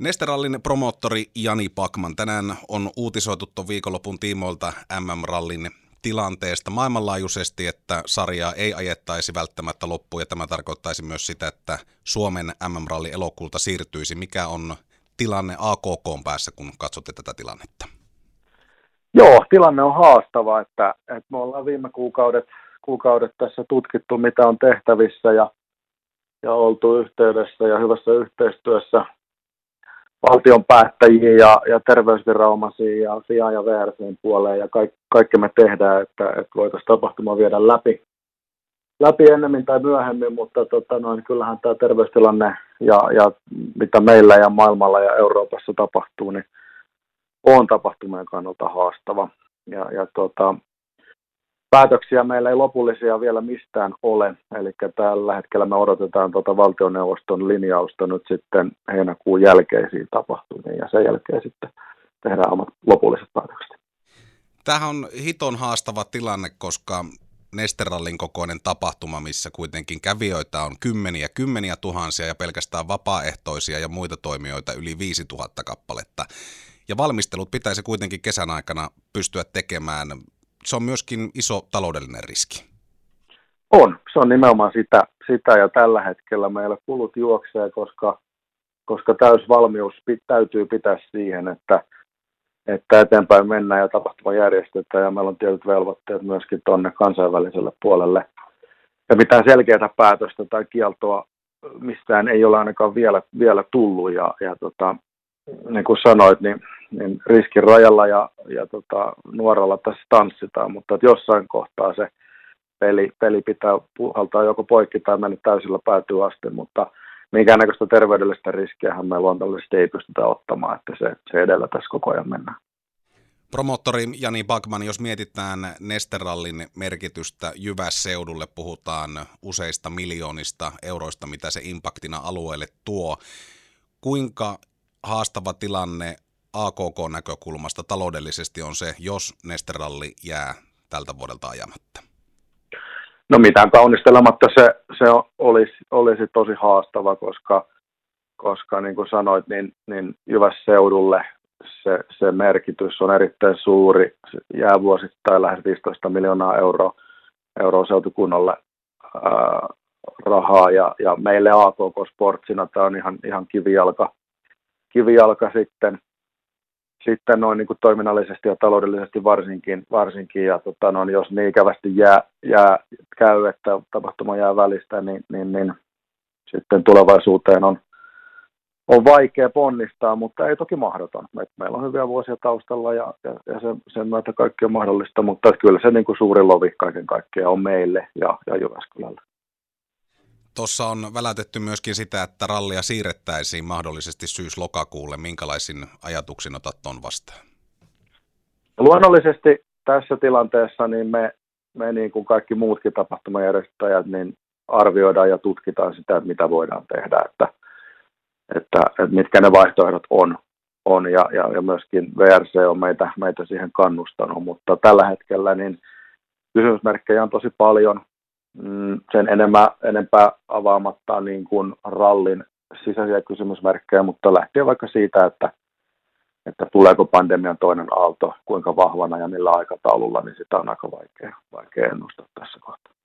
Nesterallin promoottori Jani Pakman. Tänään on uutisoitu tuon viikonlopun tiimoilta MM-rallin tilanteesta maailmanlaajuisesti, että sarjaa ei ajettaisi välttämättä loppuun, ja tämä tarkoittaisi myös sitä, että Suomen MM-ralli elokuulta siirtyisi. Mikä on tilanne AKK päässä, kun katsotte tätä tilannetta? Joo, tilanne on haastava, että, että me ollaan viime kuukaudet, kuukaudet tässä tutkittu, mitä on tehtävissä, ja, ja oltu yhteydessä ja hyvässä yhteistyössä valtion päättäjiin ja, ja terveysviranomaisiin ja FIA ja VRCn puoleen ja kaikki, kaikki me tehdään, että, että voitaisiin tapahtuma viedä läpi, läpi ennemmin tai myöhemmin, mutta tota, noin, kyllähän tämä terveystilanne ja, ja mitä meillä ja maailmalla ja Euroopassa tapahtuu, niin on tapahtumien kannalta haastava. Ja, ja tota, päätöksiä meillä ei lopullisia vielä mistään ole, eli tällä hetkellä me odotetaan tuota valtioneuvoston linjausta nyt sitten heinäkuun jälkeisiin tapahtumiin, ja sen jälkeen sitten tehdään omat lopulliset päätökset. Tämähän on hiton haastava tilanne, koska Nesterallin kokoinen tapahtuma, missä kuitenkin kävijöitä on kymmeniä, kymmeniä tuhansia ja pelkästään vapaaehtoisia ja muita toimijoita yli 5000 kappaletta. Ja valmistelut pitäisi kuitenkin kesän aikana pystyä tekemään se on myöskin iso taloudellinen riski. On, se on nimenomaan sitä, sitä ja tällä hetkellä meillä kulut juoksee, koska, koska täysvalmius pit, täytyy pitää siihen, että, että eteenpäin mennään ja tapahtuma järjestetään ja meillä on tietyt velvoitteet myöskin tuonne kansainväliselle puolelle. Ja mitään selkeää päätöstä tai kieltoa mistään ei ole ainakaan vielä, vielä tullut ja, ja tota, niin kuin sanoit, niin, niin riskin rajalla ja, ja tota, nuoralla tässä tanssitaan, mutta että jossain kohtaa se peli, peli pitää puhaltaa joko poikki tai mennä täysillä päätyy asti, mutta minkäännäköistä terveydellistä riskiähän me luonnollisesti ei pystytä ottamaan, että se, se edellä tässä koko ajan mennään. Promoottori Jani Bagman, jos mietitään Nesterallin merkitystä Jyvässeudulle, puhutaan useista miljoonista euroista, mitä se impaktina alueelle tuo. Kuinka haastava tilanne AKK-näkökulmasta taloudellisesti on se, jos Nesteralli jää tältä vuodelta ajamatta? No mitään kaunistelematta se, se olisi, olisi tosi haastava, koska, koska niin kuin sanoit, niin, niin Jyvässeudulle se, se merkitys on erittäin suuri. Se jää vuosittain lähes 15 miljoonaa euroa, euroa seutukunnalle ää, rahaa ja, ja meille AKK Sportsina tämä on ihan, ihan kivijalka, kivijalka sitten, sitten noin niin kuin toiminnallisesti ja taloudellisesti varsinkin, varsinkin ja tota, noin, jos niin ikävästi jää, jää, käy, että tapahtuma jää välistä, niin, niin, niin sitten tulevaisuuteen on, on vaikea ponnistaa, mutta ei toki mahdoton. Me, meillä on hyviä vuosia taustalla ja, ja, ja sen, sen myötä kaikki on mahdollista, mutta kyllä se niin kuin suuri lovi kaiken kaikkiaan on meille ja, ja Jyväskylälle. Tuossa on välätetty myöskin sitä, että rallia siirrettäisiin mahdollisesti syys-lokakuulle. Minkälaisin ajatuksin otat tuon vastaan? Luonnollisesti tässä tilanteessa niin me, me niin kuin kaikki muutkin tapahtumajärjestäjät niin arvioidaan ja tutkitaan sitä, mitä voidaan tehdä, että, että, että mitkä ne vaihtoehdot on. on ja, ja, ja myöskin VRC on meitä, meitä siihen kannustanut, mutta tällä hetkellä niin kysymysmerkkejä on tosi paljon. Mm, sen enemmän, enempää avaamatta niin kuin rallin sisäisiä kysymysmerkkejä, mutta lähtien vaikka siitä, että, että tuleeko pandemian toinen aalto, kuinka vahvana ja millä aikataululla, niin sitä on aika vaikea, vaikea ennustaa tässä kohtaa.